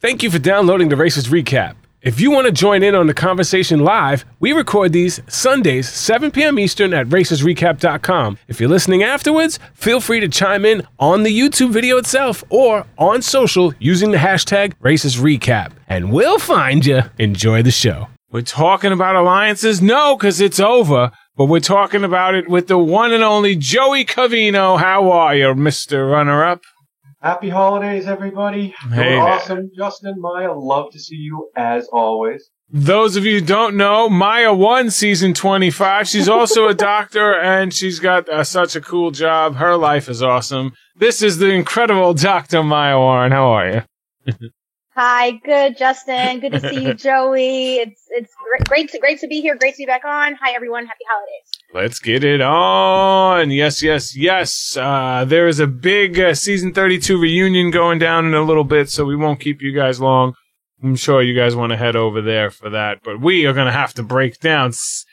Thank you for downloading the Racist Recap. If you want to join in on the conversation live, we record these Sundays, 7 p.m. Eastern at racistrecap.com. If you're listening afterwards, feel free to chime in on the YouTube video itself or on social using the hashtag racistrecap. And we'll find you. Enjoy the show. We're talking about alliances? No, because it's over. But we're talking about it with the one and only Joey Cavino. How are you, Mr. Runner Up? Happy holidays, everybody. Hey You're awesome. Justin, Maya, love to see you as always. Those of you who don't know, Maya won season 25. She's also a doctor and she's got uh, such a cool job. Her life is awesome. This is the incredible Dr. Maya Warren. How are you? Hi, good, Justin. Good to see you, Joey. It's it's great, great to great to be here. Great to be back on. Hi, everyone. Happy holidays. Let's get it on. Yes, yes, yes. Uh, there is a big uh, season 32 reunion going down in a little bit, so we won't keep you guys long. I'm sure you guys want to head over there for that, but we are going to have to break down s-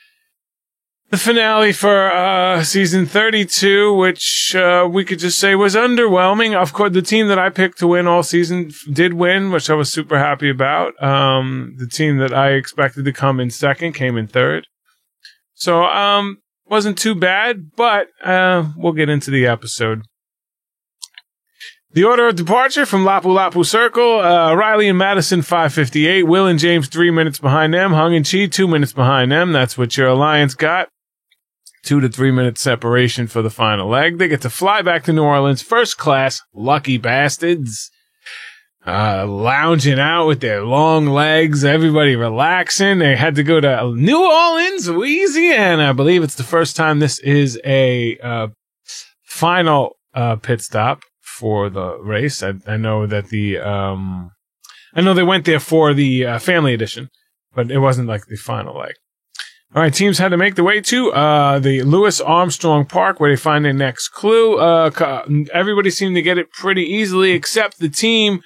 the finale for uh, season 32, which uh, we could just say was underwhelming. Of course, the team that I picked to win all season did win, which I was super happy about. Um, the team that I expected to come in second came in third. So, um, wasn't too bad, but uh, we'll get into the episode. The order of departure from Lapu Lapu Circle, uh, Riley and Maddison 558, Will and James three minutes behind them, Hung and Chee two minutes behind them. That's what your alliance got. Two to three minute separation for the final leg. They get to fly back to New Orleans first class, lucky bastards. Uh, lounging out with their long legs, everybody relaxing. They had to go to New Orleans, Louisiana. I believe it's the first time this is a, uh, final, uh, pit stop for the race. I, I know that the, um, I know they went there for the uh, family edition, but it wasn't like the final leg. All right, teams had to make their way to uh, the Louis Armstrong Park where they find their next clue. Uh, everybody seemed to get it pretty easily except the team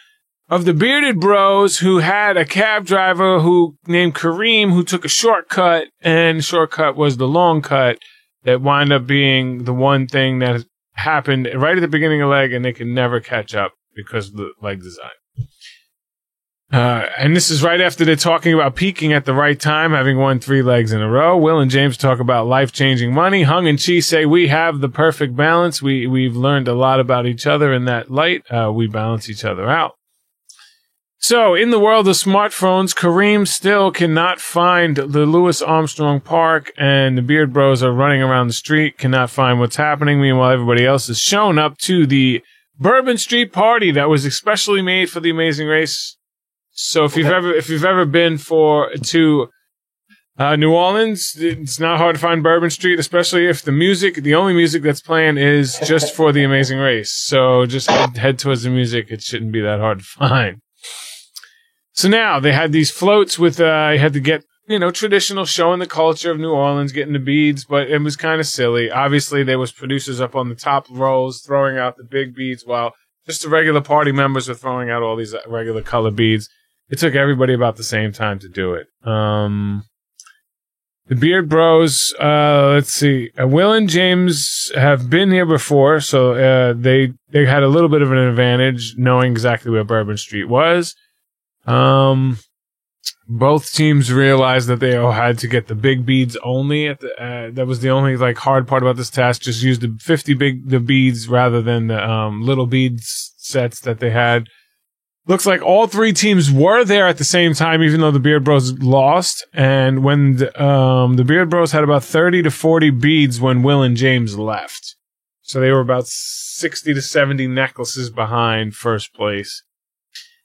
of the bearded bros who had a cab driver who named Kareem who took a shortcut and shortcut was the long cut that wound up being the one thing that happened right at the beginning of leg and they could never catch up because of the leg design. Uh, and this is right after they're talking about peaking at the right time, having won three legs in a row. Will and James talk about life changing money. Hung and Chee say we have the perfect balance. We, we've learned a lot about each other in that light. Uh, we balance each other out. So, in the world of smartphones, Kareem still cannot find the Louis Armstrong Park, and the Beard Bros are running around the street, cannot find what's happening. Meanwhile, everybody else is shown up to the Bourbon Street party that was especially made for the Amazing Race. So, if you've ever if you've ever been for to uh, New Orleans, it's not hard to find Bourbon Street, especially if the music, the only music that's playing is just for the Amazing Race. So, just head, head towards the music. It shouldn't be that hard to find. So now they had these floats with, uh, had to get, you know, traditional showing the culture of New Orleans, getting the beads, but it was kind of silly. Obviously, there was producers up on the top rows throwing out the big beads while just the regular party members were throwing out all these uh, regular color beads. It took everybody about the same time to do it. Um, the Beard Bros, uh, let's see, uh, Will and James have been here before, so, uh, they, they had a little bit of an advantage knowing exactly where Bourbon Street was. Um, both teams realized that they all had to get the big beads only. At the, uh, that was the only like hard part about this task. Just use the fifty big the beads rather than the um, little beads sets that they had. Looks like all three teams were there at the same time, even though the Beard Bros lost. And when the, um, the Beard Bros had about thirty to forty beads when Will and James left, so they were about sixty to seventy necklaces behind first place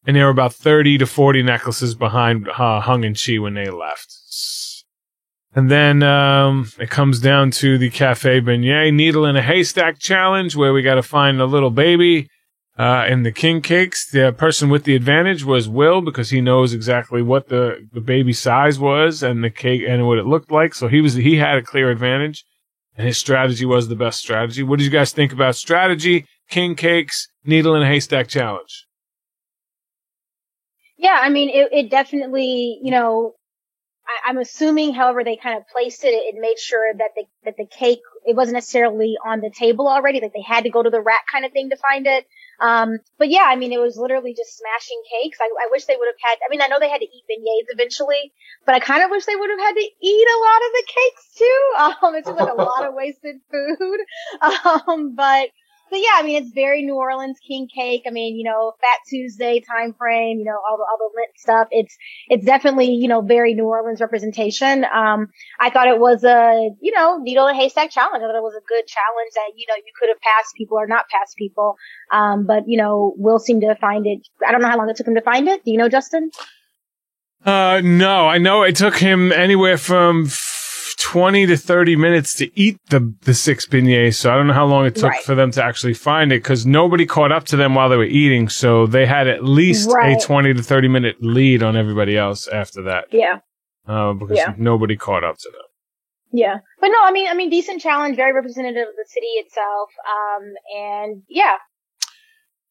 and there were about 30 to 40 necklaces behind uh, Hung and Chee when they left. And then um, it comes down to the Cafe Beignet Needle in a Haystack Challenge, where we got to find a little baby uh, in the king cakes. The person with the advantage was Will because he knows exactly what the, the baby size was and the cake and what it looked like. So he was he had a clear advantage, and his strategy was the best strategy. What did you guys think about strategy, king cakes, needle in a haystack challenge? Yeah, I mean, it, it definitely, you know, I, I'm assuming, however they kind of placed it, it made sure that the that the cake it wasn't necessarily on the table already, that they had to go to the rack kind of thing to find it. Um, but yeah, I mean, it was literally just smashing cakes. I, I wish they would have had, I mean, I know they had to eat beignets eventually, but I kind of wish they would have had to eat a lot of the cakes too. Um, it's just like a lot of wasted food. Um, but, but yeah, I mean, it's very New Orleans king cake. I mean, you know, Fat Tuesday time frame, you know, all the, all the lit stuff. It's, it's definitely, you know, very New Orleans representation. Um, I thought it was a, you know, needle and haystack challenge. I thought it was a good challenge that, you know, you could have passed people or not passed people. Um, but, you know, Will seemed to find it. I don't know how long it took him to find it. Do you know, Justin? Uh, no, I know it took him anywhere from 20 to 30 minutes to eat the, the six beignets. So I don't know how long it took Right. for them to actually find it because nobody caught up to them while they were eating. So they had at least Right. a 20 to 30 minute lead on everybody else after that. Yeah. Uh, because Yeah. nobody caught up to them. Yeah. But no, I mean, I mean, decent challenge, very representative of the city itself. Um, and yeah,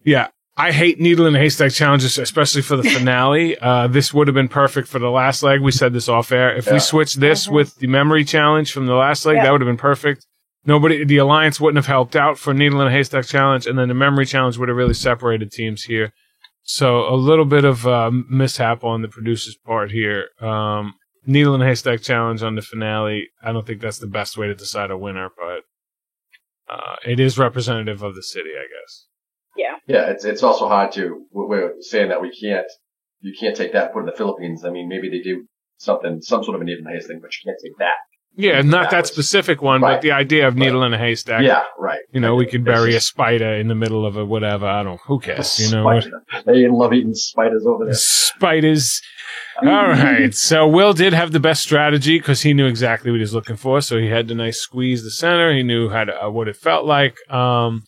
Yeah. I hate needle and haystack challenges, especially for the finale. uh, this would have been perfect for the last leg. We said this off air. If Yeah. we switched this Mhm. with the memory challenge from the last leg, Yeah. that would have been perfect. Nobody, the alliance wouldn't have helped out for needle and haystack challenge, and then the memory challenge would have really separated teams here. So a little bit of uh, mishap on the producer's part here. Um, needle and haystack challenge on the finale. I don't think that's the best way to decide a winner, but uh, it is representative of the city, I guess. Yeah, Yeah, it's it's also hard to. We're we're saying that we can't. You can't take that and put in the Philippines. I mean, maybe they do something, some sort of a needle in and haystack thing, but you can't take that. Yeah, not that Backwards. specific one, Right. but the idea of needle in a haystack. Yeah, right. You know, we could bury a spider in the middle of a whatever. I don't. Who cares? just You know. They love eating spiders over there. spiders. All right. So Will did have the best strategy because he knew exactly what he was looking for. So he had the nice squeeze the center. He knew how to, uh, what it felt like. Um,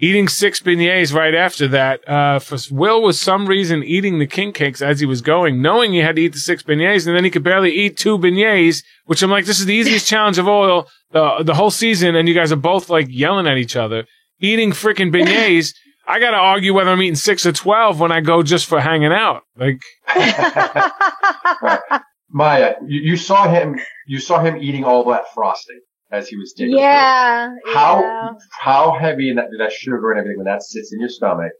eating six beignets right after that. Uh, for Will was some reason eating the king cakes as he was going, knowing he had to eat the six beignets, and then he could barely eat two beignets. Which I'm like, this is the easiest challenge of all the the whole season, and you guys are both like yelling at each other, eating freaking beignets. I gotta argue whether I'm eating six or twelve when I go just for hanging out. Like, Maya, you, you saw him. You saw him eating all that frosting as he was digging. yeah. yeah. How how heavy that that sugar and everything when that sits in your stomach.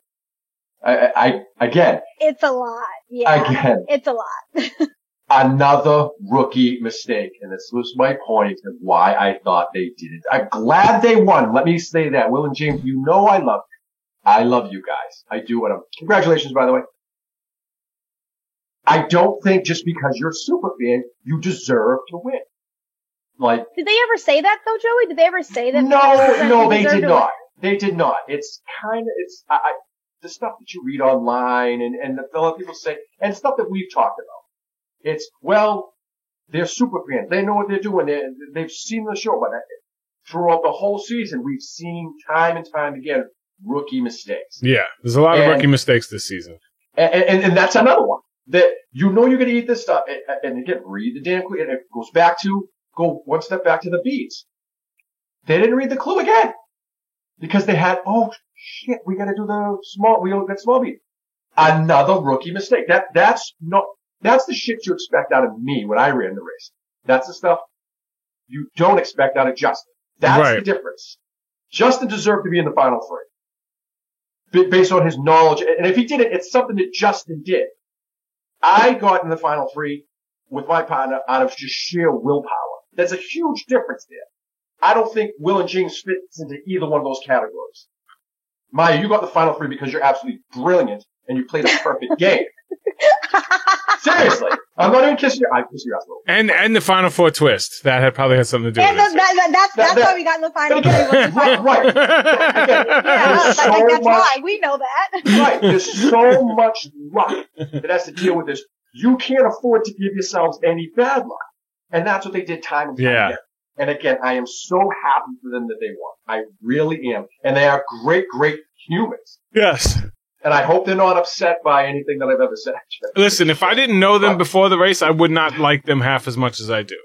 I, I, I again It's a lot. Yeah. again It's a lot. another rookie mistake, and this was my point of why I thought they did it. I'm glad they won. Let me say that, Will and James. You know I love you. I love you guys. I do. And I'm, congratulations, by the way. I don't think just because you're a super fan, you deserve to win. Like Did they ever say that though, Joey? Did they ever say that? no, no, they did to not. They did not. It's kind of, it's, I, I, the stuff that you read online and, and the lot of people say, and stuff that we've talked about. It's, well, they're super fans. They know what they're doing. They, they've seen the show, but uh, throughout the whole season, we've seen time and time again rookie mistakes. yeah, there's a lot of rookie mistakes this season. And, and, and that's another one that you know you're going to eat this stuff. And, and again, read the damn clue. And it goes back to, go one step back to the beads. They didn't read the clue again because they had, oh shit, we got to do the small, we don't get small bead. Another rookie mistake. That, that's not, that's the shit you expect out of me when I ran the race. That's the stuff you don't expect out of Justin. That's Right. the difference. Justin deserved to be in the final three based on his knowledge. And if he did it, it's something that Justin did. I got in the final three with my partner out of just sheer willpower. There's a huge difference there. I don't think Will and James fits into either one of those categories. Maya, you got the final three because you're absolutely brilliant and you played a perfect game. Seriously. I'm not even kissing your, I kiss your ass a little. And and the final four twist that had probably had something to do And with that, that, that's That- that's that- why we got in the final. Right, three. right, right. Yeah, There's like, like, that's much- why we know that. Right. There's so much luck that has to deal with this. You can't afford to give yourselves any bad luck. And that's what they did time and time Yeah. again. And again, I am so happy for them that they won. I really am. And they are great, great humans. Yes. And I hope they're not upset by anything that I've ever said. Listen, if I didn't know them before the race, I would not like them half as much as I do.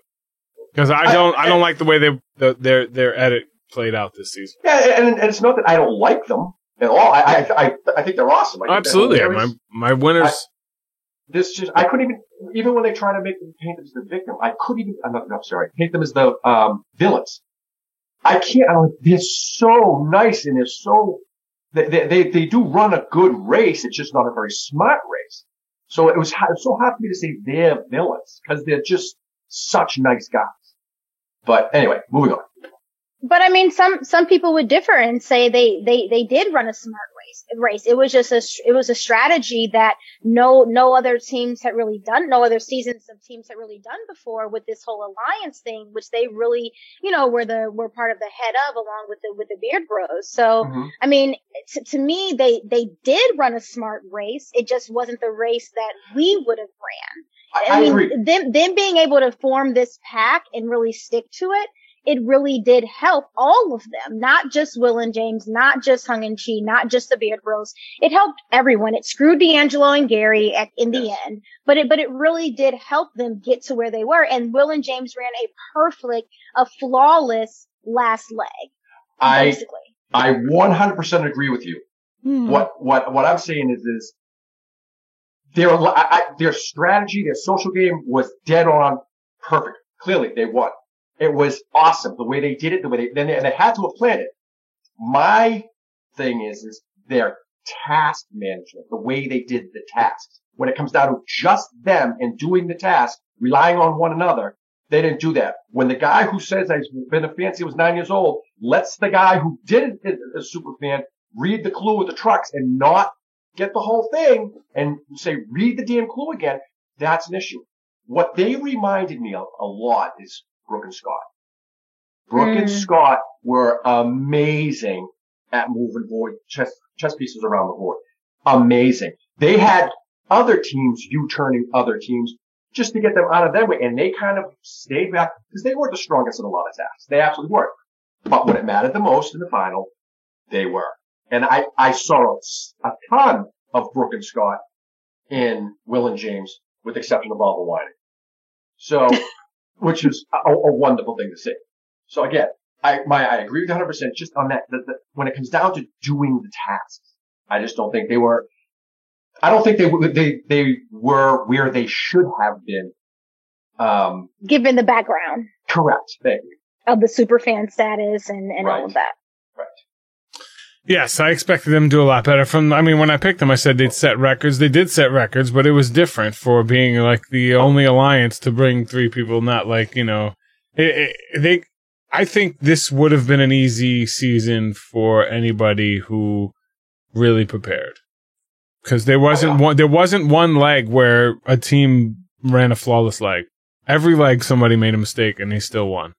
Because I don't, I, don't like the way they, the, their, their edit played out this season. Yeah, and, and it's not that I don't like them at all. I, I, I, I think they're awesome. I think they're Absolutely, my my winners. this just I couldn't even even when they try to make them paint them as the victim, I couldn't even I'm not, I'm sorry, paint them as the um villains. I can't I they're so nice and they're so they, they, they, they do run a good race. It's just not a very smart race. So it was, it was so hard for me to say they're villains because they're just such nice guys. But anyway, moving on. But I mean, some some people would differ and say they they they did run a smart race. Race. It was just a it was a strategy that no no other teams had really done. No other seasons of teams had really done before with this whole alliance thing, which they really you know were the were part of the head of along with the with the Beard Bros. So Mhm. I mean, to, to me, they they did run a smart race. It just wasn't the race that we would have ran. I, mean, them them being able to form this pack and really stick to it, it really did help all of them, not just Will and James, not just Hung and Chee, not just the Beard Bros. It helped everyone. It screwed D'Angelo and Gary at, in the end, but it but it really did help them get to where they were. And Will and James ran a perfect, a flawless last leg, I, basically. I 100% agree with you. Hmm. What what what I'm saying is is their I, I, their strategy, their social game was dead on perfect. Clearly, they won. It was awesome the way they did it, the way they then they, and they had to have planned it. My thing is is their task management, the way they did the tasks. When it comes down to just them and doing the task, relying on one another, they didn't do that. When the guy who says I've been a fan since he was nine years old lets the guy who did a super fan read the clue with the trucks and not get the whole thing and say, read the damn clue again, that's an issue. What they reminded me of a lot is Brooke and Scott. Brooke and Mm. Scott were amazing at moving board chess, chess pieces around the board. Amazing. They had other teams U-turning other teams just to get them out of their way. And they kind of stayed back because they weren't the strongest in a lot of tasks. They absolutely weren't. But when it mattered the most in the final, they were. And I, I saw a ton of Brooke and Scott in Will and James, with the exception of Barbara Whining. So, which is a, a wonderful thing to see. So again, I, my, I agree with 100% just on that, that, that when it comes down to doing the tasks, I just don't think they were, I don't think they, they, they were where they should have been. Um, Given the background correct. Thank you. of the super fan status and, and all Right. of that. Yes, I expected them to do a lot better. From I mean, when I picked them, I said they'd set records. They did set records, but it was different for being like the only alliance to bring three people. Not like you know, it, it, they. I think this would have been an easy season for anybody who really prepared, because there wasn't yeah. one. There wasn't one leg where a team ran a flawless leg. Every leg, somebody made a mistake and they still won.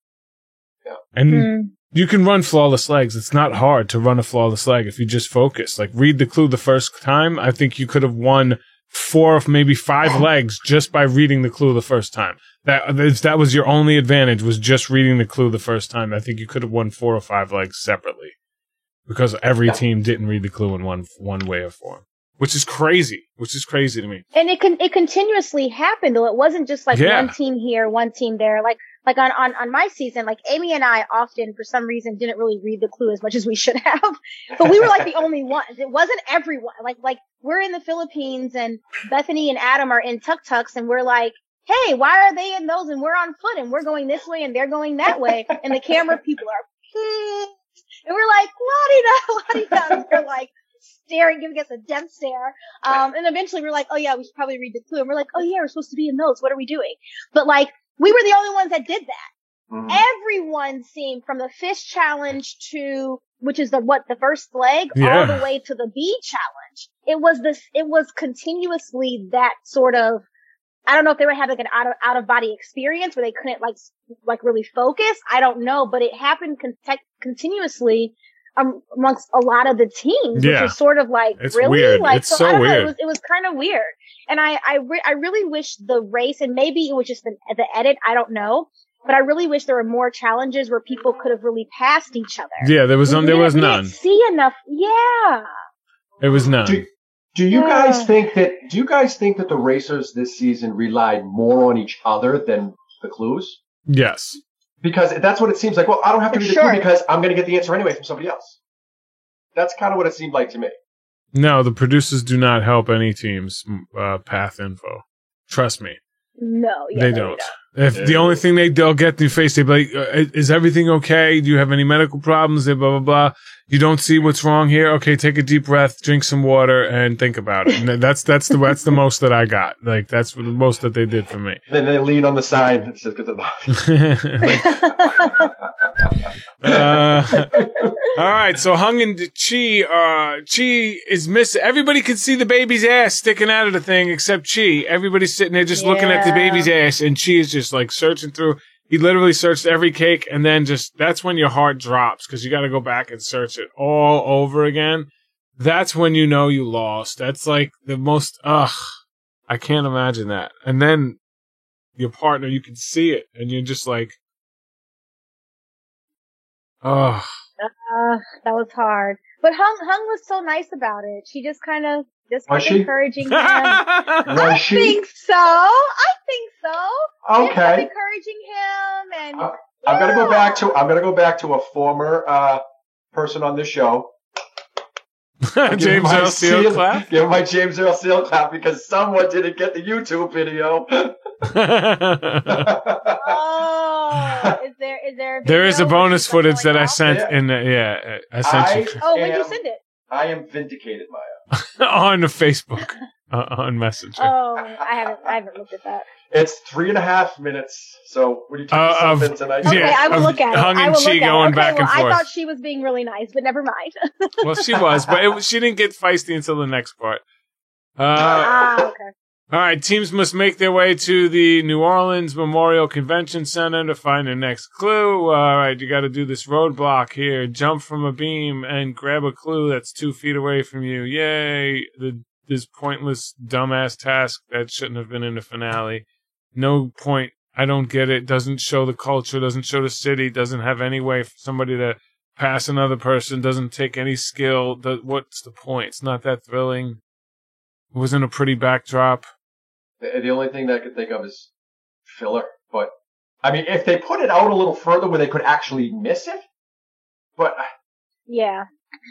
Yeah. And Hmm. You can run flawless legs. It's not hard to run a flawless leg if you just focus. Like read the clue the first time. I think you could have won four, maybe five legs just by reading the clue the first time. That if that was your only advantage was just reading the clue the first time. I think you could have won four or five legs separately because every team didn't read the clue in one one way or form, which is crazy. Which is crazy to me. And it can, it continuously happened though. It wasn't just like Yeah. one team here, one team there. Like, like on, on, on my season, like Amy and I often, for some reason, didn't really read the clue as much as we should have. But we were like the only ones. It wasn't everyone. Like, like we're in the Philippines and Bethany and Adam are in tuk tuks and we're like, Hey, why are they in those? And we're on foot and we're going this way and they're going that way. And the camera people are, hmm. and we're like, la-di-da, la-di-da. We're like staring, giving us a death stare. Um, and eventually we're like, oh yeah, we should probably read the clue. And we're like, oh yeah, we're supposed to be in those. What are we doing? But like, we were the only ones that did that. Mhm. Everyone seemed from the fish challenge to, which is the, what, the first leg, Yeah. all the way to the bee challenge. It was this, it was continuously that sort of, I don't know if they were having like an out of, out of body experience where they couldn't like, like really focus. I don't know, but it happened con- continuously um, amongst a lot of the teams, Yeah. which is sort of like, It's really? weird. Like, It's so, so I don't know. It was, it was kind of weird. And I, I, re- I really wish the race, and maybe it was just the, the edit, I don't know, but I really wish there were more challenges where people could have really passed each other. Yeah, there was We um, there was none. See enough? Yeah. It was none. Do, do you Yeah. guys think that, do you guys think that the racers this season relied more on each other than the clues? Yes. Because that's what it seems like. Well, I don't have to For read the sure. clue because I'm going to get the answer anyway from somebody else. That's kind of what it seemed like to me. No, the producers do not help any team's uh, path info. Trust me, No, yeah, they no, don't. If the only thing they they'll get through face, they be like, uh, "Is everything okay? Do you have any medical problems?" They blah blah blah. you don't see what's wrong here. Okay, take a deep breath, drink some water, and think about it. And that's that's the that's the most that I got. Like that's the most that they did for me. Then they lean on the sign that says goodbye. uh, all right, so Hung and Chee, uh, Chee is missing. Everybody can see the baby's ass sticking out of the thing except Chee. Everybody's sitting there just looking at the baby's ass, and Chee is just like searching through. He literally searched every cake, and then just that's when your heart drops because you got to go back and search it all over again. That's when you know you lost. That's like the most. Ugh, I can't imagine that. And then your partner, you can see it, and you're just like, ugh. Uh, that was hard. But Hung Hung was so nice about it. She just kind of just Was kept she? encouraging him. Was I she? think so. I think so. She kept Okay. encouraging him and Uh, I'm gonna go back to I'm gonna go back to a former uh, person on this show. Give James my Earl Seal seal- clap. Give my James Earl Seal clap because someone didn't get the YouTube video. Oh, is there is there? A there is a bonus she's, like, footage that I sent Yeah. in. The, yeah, I sent I- you Oh, when you send it? I am vindicated, Maya. on Facebook uh, on Messenger. Oh, I haven't I haven't looked at that. It's three and a half minutes. So when you take Uh, of- something tonight, Okay, Yeah, I will of look at it. Hung I and will Chee look at going it. Okay, back well, and I thought she was being really nice, but never mind. well, she was, but it, was- she didn't get feisty until the next part. Uh, ah, okay. All right, teams must make their way to the New Orleans Memorial Convention Center to find their next clue. All right, you got to do this roadblock here. Jump from a beam and grab a clue that's two feet away from you. Yay! The this pointless, dumbass task that shouldn't have been in the finale. No point. I don't get it. Doesn't show the culture. Doesn't show the city. Doesn't have any way for somebody to pass another person. Doesn't take any skill. What's the point? It's not that thrilling. It wasn't a pretty backdrop. the, the only thing that I could think of is filler. But I mean, if they put it out a little further where they could actually miss it, but Yeah.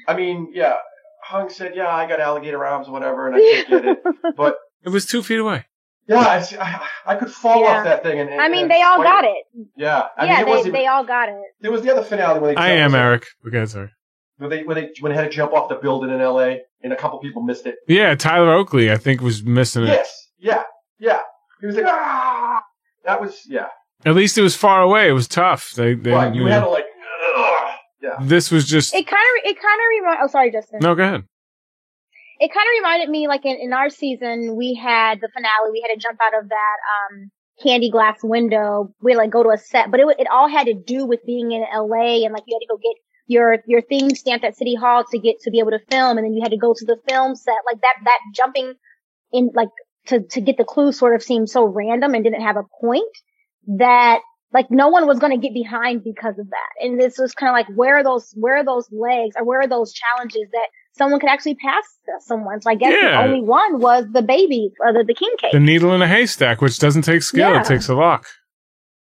I mean, yeah, Hung said, yeah, I got alligator arms, whatever, and I can't get it. But It was two feet away. yeah, it's, I, I could fall Yeah. off that thing. And, and I mean, and they all quite- got it. Yeah, I yeah, mean, it they wasn't. they all got it. there was the other finale when they. I am Eric. Okay, sorry. When they when they when they had to jump off the building in L.A. and a couple people missed it. Yeah, Tyler Oakley, I think, was missing it. Yes, yeah, yeah. He was like, ah. That was yeah. At least it was far away. It was tough. They, they But you you had know, to like, ugh. yeah. this was just. It kind of it kind of remind. Oh, sorry, Justin. No, go ahead. it kind of reminded me like in, in our season we had the finale we had to jump out of that um candy glass window we had, like go to a set but it it all had to do with being in LA and like you had to go get your your thing stamped at city hall to get to be able to film and then you had to go to the film set like that that jumping in like to to get the clue sort of seemed so random and didn't have a point that like no one was going to get behind because of that and this was kind of like where are those where are those legs or where are those challenges that someone could actually pass someone. So I guess Yeah. the only one was the baby, uh, the, the king cake. The needle in a haystack, which doesn't take skill, Yeah. it takes a lock.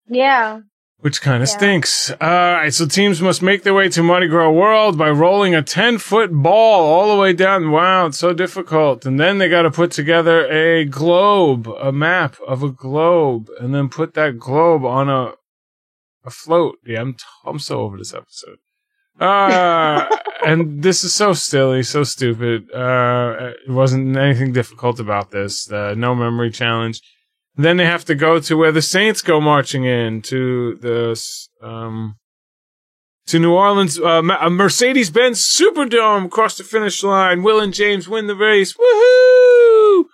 yeah. Which kind of Yeah. stinks. All right, so teams must make their way to Mardi Gras World by rolling a 10 foot ball all the way down. Wow, it's so difficult. And then they got to put together a globe, a map of a globe, and then put that globe on a, a float. Yeah, I'm, t- I'm so over this episode. Uh, and this is so silly, so stupid. Uh, it wasn't anything difficult about this. Uh, no memory challenge. Then they have to go to where the Saints go marching in to the um to New Orleans. Uh, a Mercedes-Benz Superdome across the finish line. Will and James win the race. Woohoo!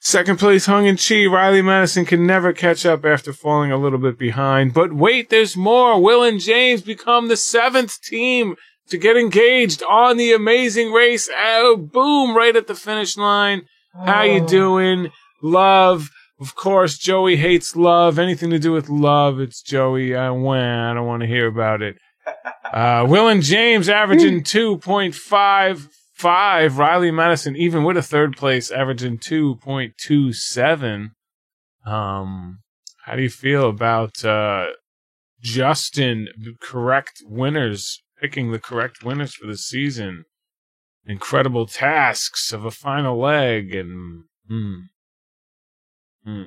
Second place hung in Chee. Riley Maddison can never catch up after falling a little bit behind. But wait, there's more. Will and James become the seventh team to get engaged on the amazing race. Oh, boom! Right at the finish line. How you Oh. doing? Love. Of course, Joey hates love. Anything to do with love, it's Joey. I wah, I don't want to hear about it. Uh, Will and James averaging 2.55. Riley Maddison, even with a third place, averaging 2.27. Um, how do you feel about, uh, Justin, correct winners, picking the correct winners for the season? Incredible tasks of a final leg and, hmm. Hmm.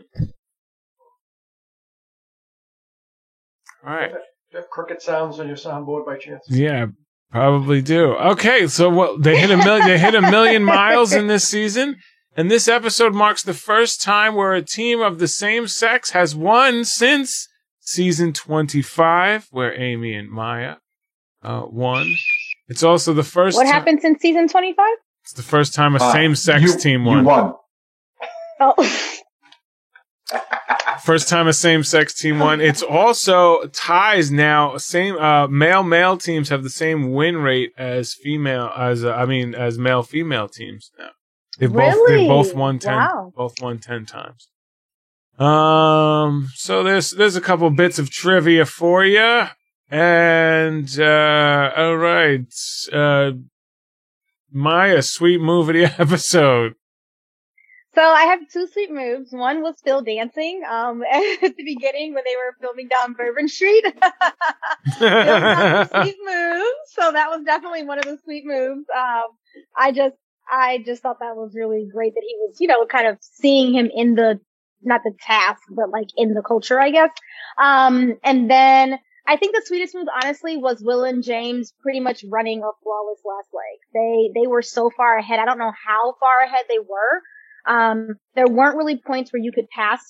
All right. Do you have cricket sounds on your soundboard by chance? Yeah, Probably do. Okay, so what they hit a million they hit a million miles in this season, and this episode marks the first time where a team of the same sex has won since season 25 where Amy and Maya uh, won. It's also the first What ti- happened since season 25? It's the first time a Uh, same-sex you- team You won. won. Oh, First time a same-sex team won. It's also ties now. Same uh, male male teams have the same win rate as female as uh, I mean as male female teams now. They've both they both won ten Wow. both won ten times. Um. So there's there's a couple bits of trivia for you, and uh, all right, uh, Maya, sweet move of the episode. So I have two sweet moves. One was still dancing, um, at the beginning when they were filming down Bourbon Street. it was not a sweet move. So that was definitely one of the sweet moves. Um, I just, I just thought that was really great that he was, you know, kind of seeing him in the, not the task, but like in the culture, I guess. Um, and then I think the sweetest move, honestly, was Will and James pretty much running a flawless last leg. They, they were so far ahead. I don't know how far ahead they were. Um, there weren't really points where you could pass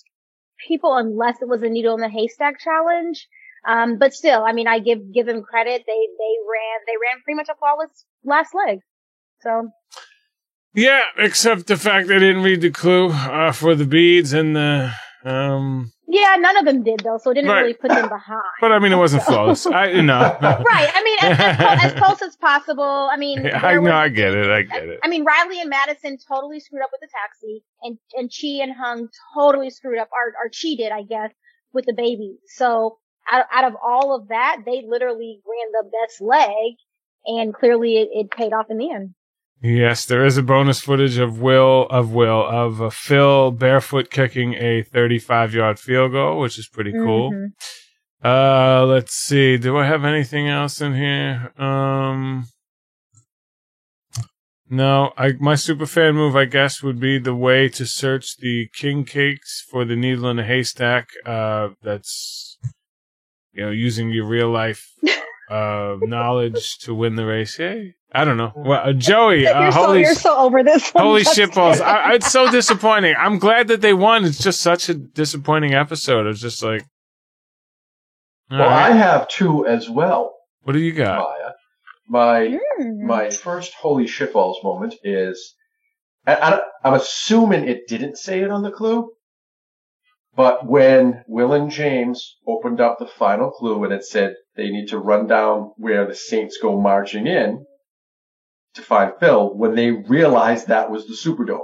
people unless it was a needle in the haystack challenge. Um, but still, I mean, I give, give them credit. They, they ran, they ran pretty much a flawless last leg. So Yeah, except the fact they didn't read the clue uh, for the beads and the um. Yeah, none of them did though. So it didn't Right. really put them behind. But I mean, it wasn't flawless. I you know. right. I mean, as, as, close, as close as possible. I mean, I there know. I get it. I get it. I mean, Riley and Maddison totally screwed up with the taxi, and and Chee and Hung totally screwed up, or or cheated, I guess, with the baby. So out, out of all of that, they literally ran the best leg, and clearly it, it paid off in the end. Yes, there is a bonus footage of Will of Will of uh, Phil barefoot kicking a 35 yard field goal, which is pretty cool. Mhm. Uh, let's see. Do I have anything else in here? Um, no. I my super fan move, I guess, would be the way to search the king cakes for the needle in a haystack. Uh, that's you know using your real life uh knowledge to win the race. Yay! I don't know. Well, uh, Joey, uh, you're so holy you're so over this. one, Holy shitballs. I, I- it's so disappointing. I'm glad that they won. It's just such a disappointing episode. It's just like, all Well, I have two as well, what do you got? Maya. My Hmm. my first holy shitballs moment is, I, I, I'm assuming it didn't say it on the clue, but when Will and James opened up the final clue and it said they need to run down where the Saints go marching in to find Phil, when they realized that was the Superdome.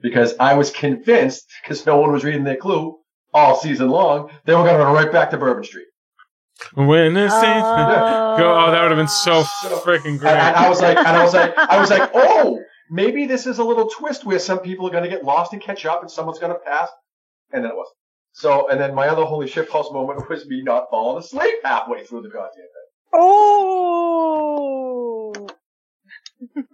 Because I was convinced, because no one was reading their clue all season long, they were going to run right back to Bourbon Street. When the Saints Oh. go, oh, that would have been so So- freaking And, great. and I was like, and I was like, I was like, oh, maybe this is a little twist where some people are going to get lost and catch up, and someone's going to pass, and then it wasn't. So, and then my other holy shit pulse moment was me not falling asleep halfway through the goddamn thing. Oh.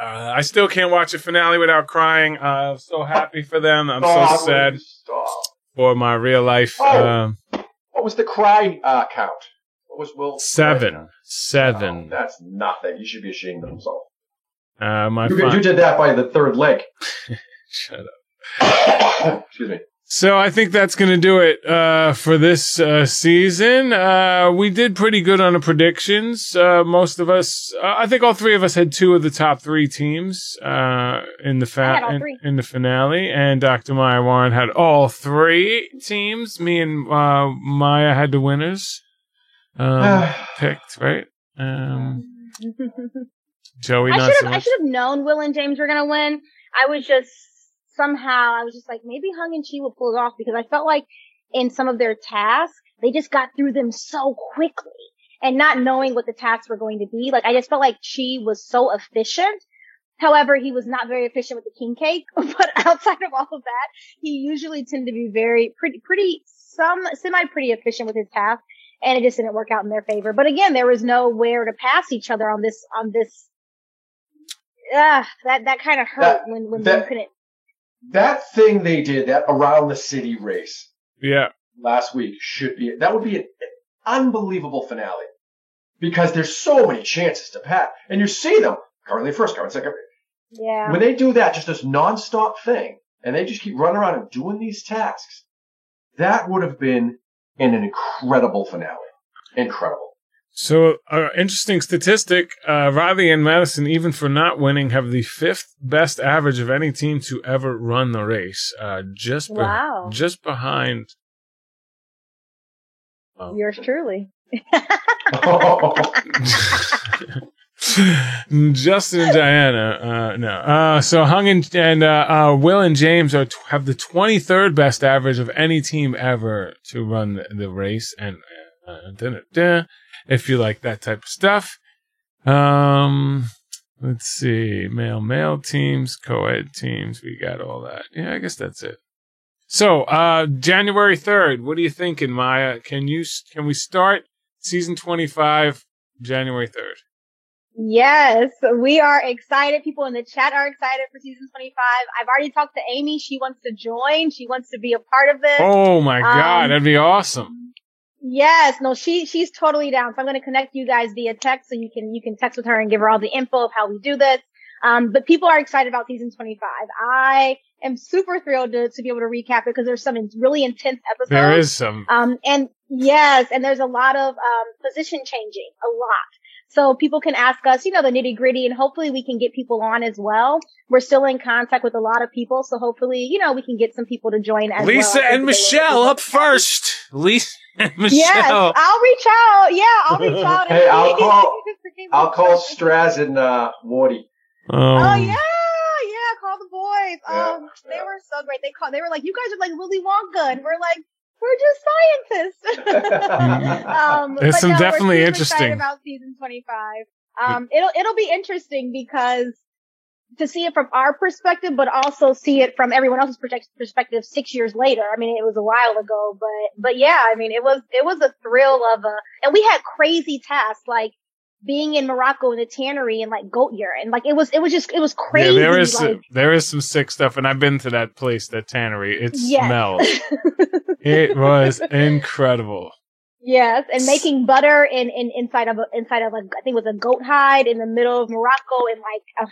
Uh, I still can't watch a finale without crying. Uh, I'm so happy for them. I'm Oh, so sad Stop. for my real life. Oh. Um, What was the cry uh, count? What was Will? seven. Oh, Seven. that's nothing. You should be ashamed of yourself. Uh, my You, you did that by the third leg. Shut up. Excuse me. So I think that's going to do it uh, for this uh, season. Uh, we did pretty good on the predictions. Uh, most of us, uh, I think all three of us had two of the top three teams uh, in the fa- in, in the finale, and Dr. Maya Warren had all three teams. Me and uh, Maya had the winners um, picked, right? Um, Joey, I should have I should have known Will and James were gonna win. I was just somehow I was just like maybe Hung and Chee will pull it off because I felt like in some of their tasks they just got through them so quickly and not knowing what the tasks were going to be. Like I just felt like Chee was so efficient. However, he was not very efficient with the king cake. But outside of all of that, he usually tended to be very pretty, pretty some semi pretty efficient with his task. And it just didn't work out in their favor. But again, there was nowhere to pass each other on this on this ah, that that kind of hurt That- when when that- you couldn't. That thing they did, that around the city race Yeah. last week, should be that would be an unbelievable finale. because there's so many chances to pass, and you see them currently first, currently second. Yeah. When they do that, just this nonstop thing, and they just keep running around and doing these tasks, that would have been an incredible finale. Incredible. So, uh, interesting statistic: uh, Riley and Maddison, even for not winning, have the fifth best average of any team to ever run the race. Uh, just be- Wow. just behind. Oh. Yours truly. Justin and Diana, uh, no. Uh, so Hung and, and uh, uh, Will and James are t- have the 23rd best average of any team ever to run the, the race. And if you like that type of stuff, um, let's see, male male teams, co-ed teams, we got all that. Yeah, I guess that's it. So, uh, January 3rd, what are you thinking, Maya? Can you, can we start season 25 January 3rd? Yes, we are excited. People in the chat are excited for season 25. I've already talked to Amy. She wants to join. She wants to be a part of this. Oh my god, Um, that'd be awesome. Yes, no, she she's totally down. So I'm going to connect you guys via text so you can you can text with her and give her all the info of how we do this. Um, but people are excited about season 25. I am super thrilled to, to be able to recap it because there's some really intense episodes. There is some. Um, and yes, and there's a lot of, um, position changing, a lot. So people can ask us, you know, the nitty gritty and hopefully we can get people on as well. We're still in contact with a lot of people. So hopefully, you know, we can get some people to join as well. Lisa well. and Michelle up first. Lisa. Yes, I'll reach out. Yeah, I'll reach out. Hey, I'll call- I'll call Straz and uh, Morty. Oh Um, yeah, yeah. Call the boys. Yeah, um, they yeah. were so great. They called. They were like, "You guys are like Willy Wonka," and we're like, "We're just scientists." um, There's but some no, we're definitely interesting- about season 25. Um, it'll it'll be interesting because to see it from our perspective, but also see it from everyone else's perspective six years later. I mean, it was a while ago, but but yeah, I mean, it was it was a thrill of a, and we had crazy tasks like being in Morocco in the tannery and like goat urine. Like it was it was just it was yeah, crazy. there is like, there is some sick stuff, and I've been to that place, that tannery. It Yes. smells. it was incredible. Yes, and making butter in, in inside of a, inside of a I think it was a goat hide in the middle of Morocco in like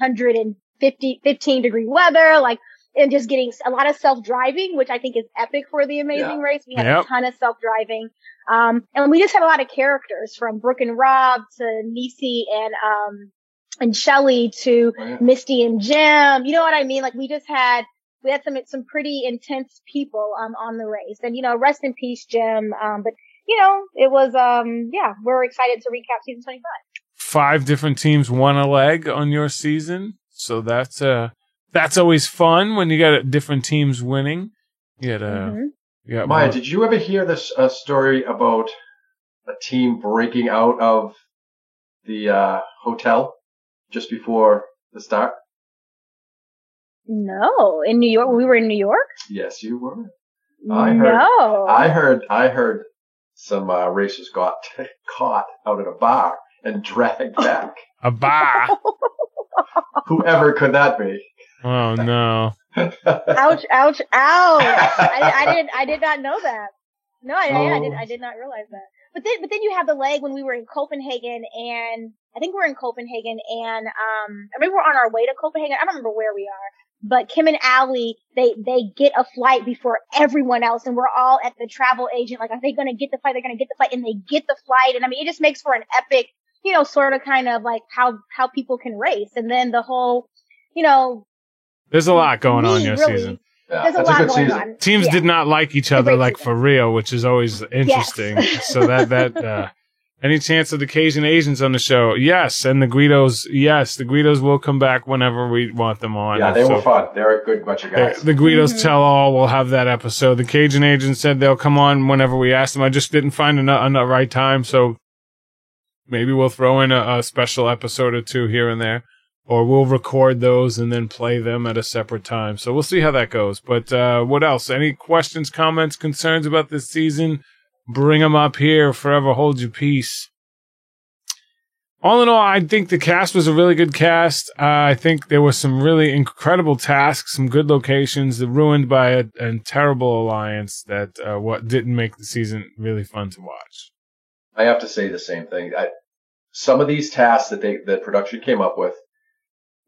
150 15 degree weather, like and just getting a lot of self driving, which I think is epic for the Amazing Yeah. Race. We had Yep. a ton of self driving, um, and we just had a lot of characters from Brooke and Rob to Nisi and um and Shelly to Oh, yeah. Misty and Jim. You know what I mean? Like we just had we had some some pretty intense people um on the race, and you know, rest in peace, Jim. Um, but you know, it was um yeah, we're excited to recap season twenty five. Five different teams won a leg on your season, so that's uh that's always fun when you got different teams winning. You got uh, you got Maya, more- did you ever hear this uh, story about a team breaking out of the uh, hotel just before the start? No, in New York, we were in New York. Yes, you were. I heard- no, I heard. I heard some uh, racers got caught out at a bar and dragged back. a bar. Whoever could that be? oh no. ouch, ouch, ouch! I, I did, I did not know that. No, I, I did, Oh. I did not realize that. But then, but then you have the leg when we were in Copenhagen, and I think we we're in Copenhagen, and um, I mean we're on our way to Copenhagen. I don't remember where we are, but Kim and Allie, they they get a flight before everyone else, and we're all at the travel agent. Like, are they going to get the flight? They're going to get the flight, and they get the flight, and I mean, it just makes for an epic, you know, sort of kind of like how how people can race, and then the whole, you know, There's a lot going on me, your really, season. Yeah, There's a that's a lot going season. on. Teams Yeah. did not like each other like season. for real, which is always interesting. so that that uh any chance of the Cajun Asians on the show? Yes, and the Guidos, yes, the Guidos will come back whenever we want them on. Yeah, they So- were fun. They're a good bunch of The, guys. the Guidos Mhm. tell all. We'll have that episode. The Cajun Asians said they'll come on whenever we ask them. I just didn't find a, a, right time, so maybe we'll throw in a, a special episode or two here and there, or we'll record those and then play them at a separate time. So we'll see how that goes. But uh, what else? Any questions, comments, concerns about this season? Bring them up here. Forever hold your peace. All in all, I think the cast was a really good cast. Uh, I think there were some really incredible tasks, some good locations, ruined by a, a terrible alliance that uh, what didn't make the season really fun to watch. I have to say the same thing. I, some of these tasks that they, that production came up with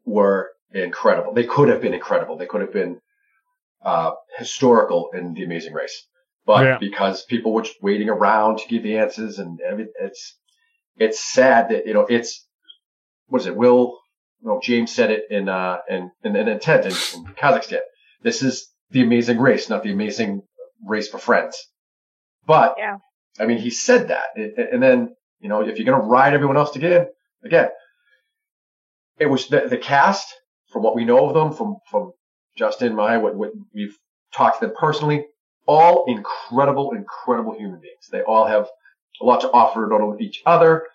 were incredible. They could have been incredible. They could have been, uh, historical in The Amazing Race. But Yeah. because people were just waiting around to give the answers and it's, it's sad that, you know, it's, what is it? Will, no, James said it in, uh, in, in, in intent in, in Kazakhstan. This is the amazing race, not the amazing race for friends. But, Yeah. I mean, he said that. And- then, you know, if you're going to ride everyone else to get in, again, it was the, the cast, from what we know of them, from, from Justin, Maya, what, what we've talked to them personally, all incredible, incredible human beings. They all have a lot to offer, not only each other,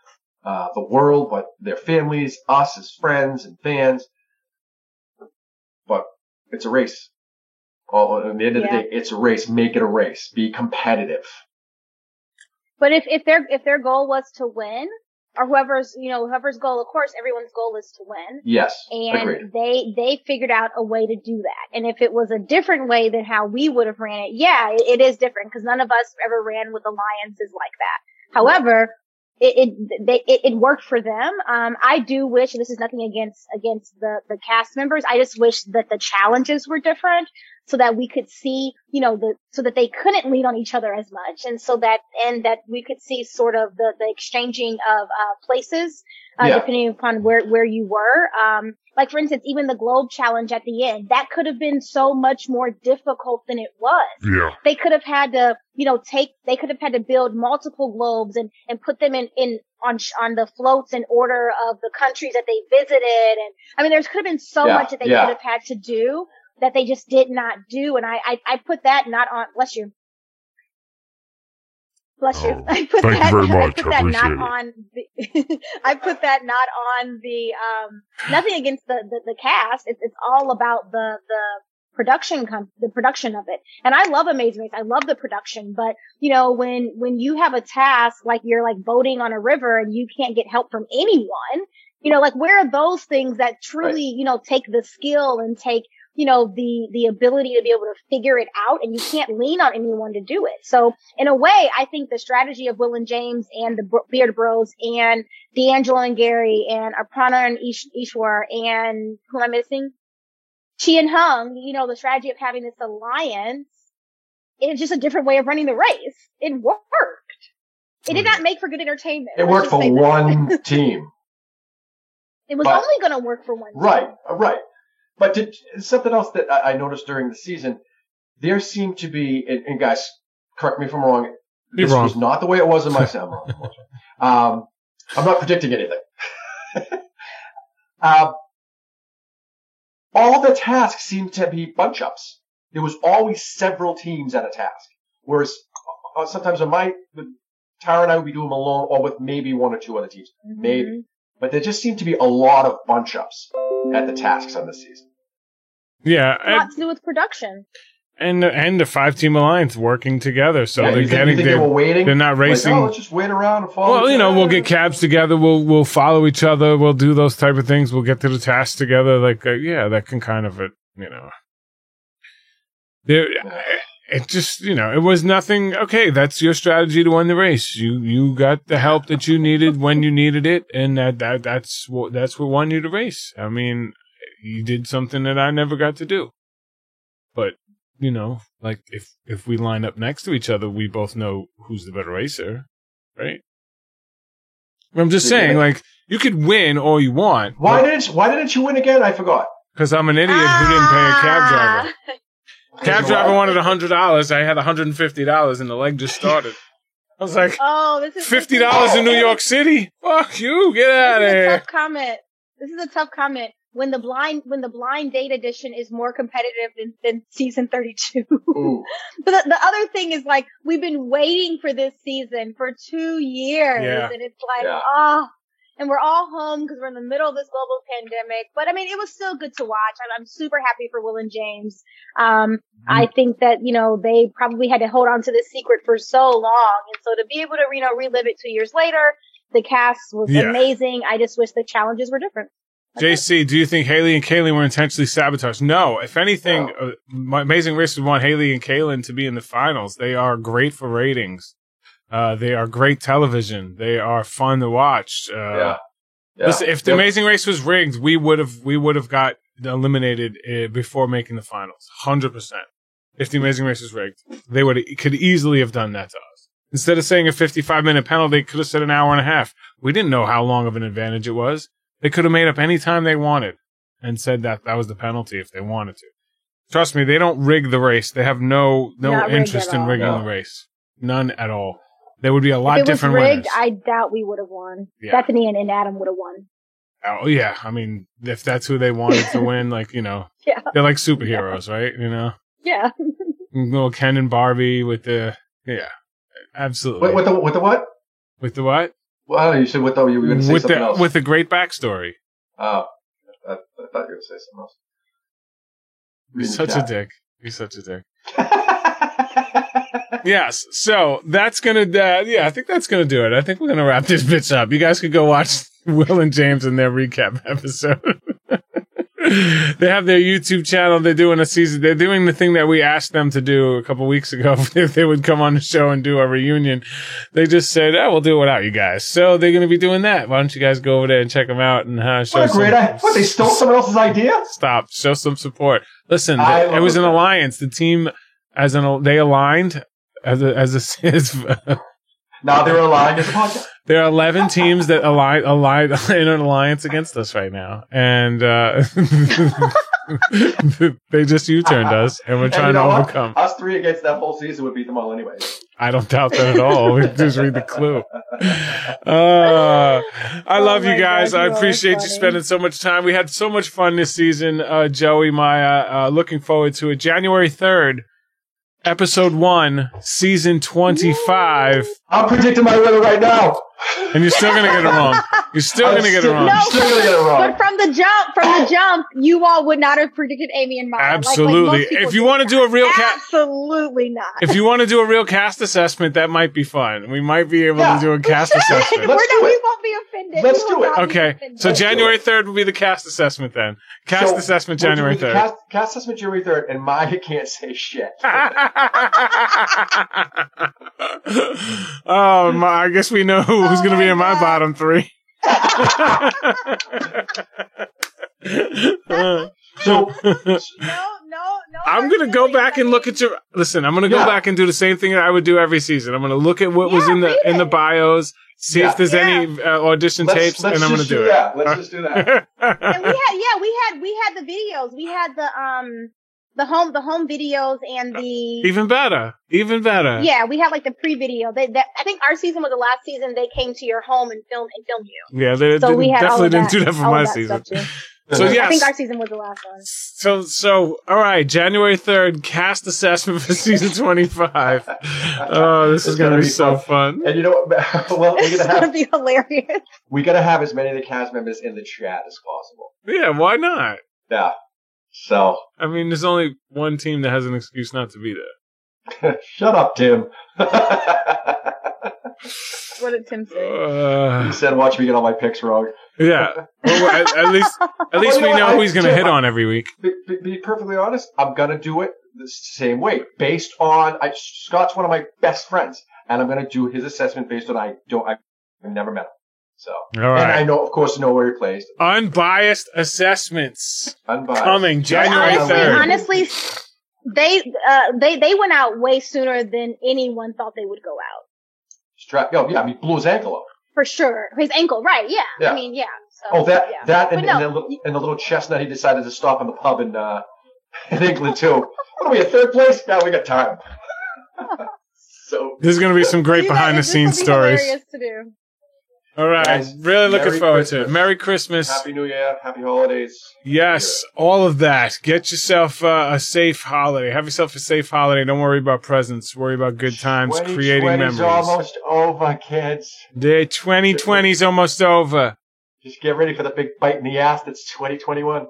uh, the world, but their families, us as friends and fans. But it's a race. All, at the end of Yeah. the day, it's a race. Make it a race. Be competitive. But if, if their if their goal was to win, or whoever's you know whoever's goal, of course, everyone's goal is to win. Yes. and Agreed. they they figured out a way to do that. And if it was a different way than how we would have ran it, yeah, it, it is different because none of us ever ran with alliances like that. However, it it they, it, it worked for them. Um, I do wish and this is nothing against against the the cast members. I just wish that the challenges were different so that we could see, you know, the so that they couldn't lean on each other as much, and so that and that we could see sort of the the exchanging of uh, places uh, Yeah. depending upon where where you were. Um, like for instance, even the globe challenge at the end that could have been so much more difficult than it was Yeah. they could have had to, you know, take, they could have had to build multiple globes and, and put them in, in, on, on the floats in order of the countries that they visited. And I mean, there's could have been so Yeah, much that they yeah. could have had to do that they just did not do. And I, I, I put that not on, bless you. Bless you. Oh, I put thank you that, very I put I that not it. on the, I put that not on the, um, nothing against the, the, the cast. It's, it's all about the, the, production com- the production of it. And I love Amazing Race. I love the production, but you know, when when you have a task like you're like boating on a river and you can't get help from anyone, you know, like where are those things that truly, you know, take the skill and take you know the the ability to be able to figure it out and you can't lean on anyone to do it. So in a way, I think the strategy of Will and James and the Beard Bros and DeAngelo and Gary and Arpana and Ish- Ishwar and who am I missing? Chee and Hung, you know, the strategy of having this alliance is just a different way of running the race. It worked. It did not make for good entertainment. It worked for one team. It was but- only going to work for one. Right, uh, right. But did, something else that I, I noticed during the season, there seemed to be, and, and guys, correct me if I'm wrong. You're this wrong. was not the way it was in my I'm I'm. Um, I'm not predicting anything. um, all the tasks seemed to be bunch ups. There was always several teams at a task. Whereas uh, sometimes on my, with Tara and I would be doing them alone or with maybe one or two other teams. Maybe. Mhm. But there just seemed to be a lot of bunch ups at the tasks on this season. Yeah, A lot and to do with production. and, and the five team alliance working together, so Yeah, they're think, getting they were they're, waiting? they're not Like, racing. oh, let's just wait around and follow. well, each you know, other. we'll get cabs together. We'll we'll follow each other. We'll do those type of things. We'll get to the task together. Like, uh, yeah, that can kind of, uh, you know, there. It just, you know, it was nothing. Okay, that's your strategy to win the race. You you got the help that you needed when you needed it, and that that that's what that's what won you the race. I mean, you did something that I never got to do. But you know, like if if we line up next to each other, we both know who's the better racer, right? I'm just saying, like you could win all you want. Why didn't Why didn't you win again? I forgot. Because I'm an idiot who didn't pay a cab driver. Ah. Cab driver wanted hundred dollars. I had hundred and fifty dollars, and the leg just started. I was like, Oh, this is fifty dollars in New York City? Fuck you! Get out of This a here! tough comment. This is a tough comment. When the blind when the blind date edition is more competitive than, than season thirty two. But the, the other thing is like we've been waiting for this season for two years, Yeah. and it's like Yeah. ah, and we're all home because we're in the middle of this global pandemic. But I mean, it was still good to watch. I'm, I'm super happy for Will and James. Um, I think that you know they probably had to hold on to this secret for so long, and so to be able to you know relive it two years later, the cast was Yeah. amazing. I just wish the challenges were different. JC, do you think Haley and Kaylynn were intentionally sabotaged? No. If anything, uh, Amazing Race would want Haley and Kaylynn to be in the finals. They are great for ratings. Uh, they are great television. They are fun to watch. Uh, yeah. yeah. Listen, if the Yep. Amazing Race was rigged, we would have we would have got eliminated uh, before making the finals, hundred percent. If the Amazing Race was rigged, they would could easily have done that to us. Instead of saying a fifty-five minute penalty, they could have said an hour and a half. We didn't know how long of an advantage it was. They could have made up any time they wanted and said that that was the penalty if they wanted to. Trust me, they don't rig the race. They have no no Not interest in rigging No. the race. None at all. There would be a lot if it was different rigged, winners. I doubt we would have won. Yeah. Bethany and, and Adam would have won. Oh yeah, I mean, if that's who they wanted to win, like you know, Yeah. they're like superheroes, right? You know, Yeah. little Ken and Barbie with the yeah, absolutely. Wait, with the with the what? with the what? Well, you said with the you were going to say With something the else. with the great backstory. oh, I, I thought you were going to say something else. You're such a dick. You're such a dick. Yes. So that's gonna. Uh, yeah, I think that's gonna do it. I think we're gonna wrap this bitch up. You guys could go watch Will and James in their recap episode. they have their YouTube channel. They're doing a season. They're doing the thing that we asked them to do a couple weeks ago. If they would come on the show and do a reunion, they just said, "Oh, we'll do it without you guys." So they're gonna be doing that. Why don't you guys go over there and check them out and uh, show what a great some- idea. What, they stole someone else's idea? Stop. Show some support. Listen, it was an alliance. The team, as an they aligned as a, as a as, Now they're aligned as a podcast. there are eleven teams that align align in an alliance against us right now, and uh, they just U-turned us, and we're And trying you know to what? overcome. Us three against that whole season would beat them all anyway. I don't doubt that at all. We just read the clue. Uh, I Oh love you guys. God, I appreciate you spending so much time. We had so much fun this season, uh, Joey, Maya. Uh, looking forward to it. January 3rd, episode one, season 25. I'm predicting my winner right now. And you're still going to get it wrong. You're still going to get it wrong. No, Still gonna get it wrong. But from the jump, from the jump, you all would not have predicted Amy and Maya. Like- like Absolutely. if you want to do a real cast, absolutely not. if you want to do a real cast assessment, that might be fun. We might be able Yeah. to do a cast assessment. Let's not, do we it. won't be offended. Let's do it. Okay, so Let's January 3rd will be the cast assessment then. Cast So, assessment January 3rd. Cast, cast assessment January 3rd, and Maya can't say shit. oh, my, I guess we know who, who's Oh going to be my in my God. bottom three. So, no, no, no. I'm gonna go back and look at your. Listen, I'm gonna go Yeah. back and do the same thing that I would do every season. I'm gonna look at what was in the read in the bios, see Yeah. if there's Yeah. any uh, audition let's, tapes, let's and I'm gonna just do, that. Let's just do that. And we had, yeah, we had, we had the videos. We had the, um, the home, the home videos and the, Even better, even better. yeah, we had like the pre-video. They, that, I think our season was the last season they came to your home and filmed and filmed you. yeah. They So didn't- we had definitely of didn't that, do that for my that season. So Yeah. I think our season was the last one. So, so, all right, January 3rd, cast assessment for season 25. Oh, this is going to gonna be be so fun. fun. And you know what? well, we're gonna have, gonna be hilarious. we gotta have as many of the cast members in the chat as possible. Yeah, why not? Yeah. So I mean, there's only one team that has an excuse not to be there. shut up, Tim. What did Tim say? Uh, he said, "Watch me get all my picks wrong." yeah. Well, at, at least, at least you know we what? know who he's going to hit on every week. Be, be, be perfectly honest, I'm gonna do it the same way, based on I, Scott's one of my best friends, and I'm gonna do his assessment based on I don't I've never met him. So, All and I know, of course, know where he plays. Unbiased assessments Unbiased. Coming January honestly, 3rd. honestly, they uh they they went out way sooner than anyone thought they would go out. Strap. Oh, yeah, I mean, blew his ankle out. For sure, his ankle, right? Yeah, Yeah. I mean, yeah. So, Oh, that yeah. that and, But no, and, the little, and the little chestnut he decided to stop in the pub in uh, in England too. What are we at third place? Now we got time. so There's going to be some great behind the scenes stories. to do. All right. Guys, really looking Merry forward to it. Merry Christmas. happy New Year, happy holidays. Yes, all of that. Get yourself uh, a safe holiday. Have yourself a safe holiday. Don't worry about presents. Worry about good times, creating 2020's memories. almost over, kids. The 2020's almost over. Just get ready for the big bite in the ass that's 2021.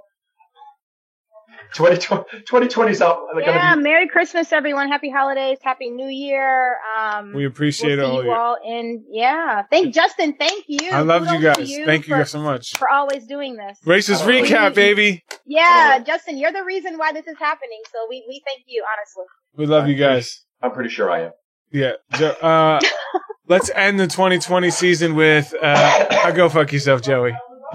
2020, 2020's out. Yeah, be, Merry Christmas, everyone. Happy holidays. Happy New Year. Um, We appreciate we'll see all of you you. all in. Yeah, thank Justin. Thank you. I love you Kudos to guys. Thank you for, guys so much. for always doing this. Racist Oh, recap, baby. Yeah, Justin, you're the reason why this is happening. So we we thank you honestly. We love you guys. I'm pretty sure I am. Yeah. Uh, let's end the 2020 season with uh, uh, go fuck yourself, Joey.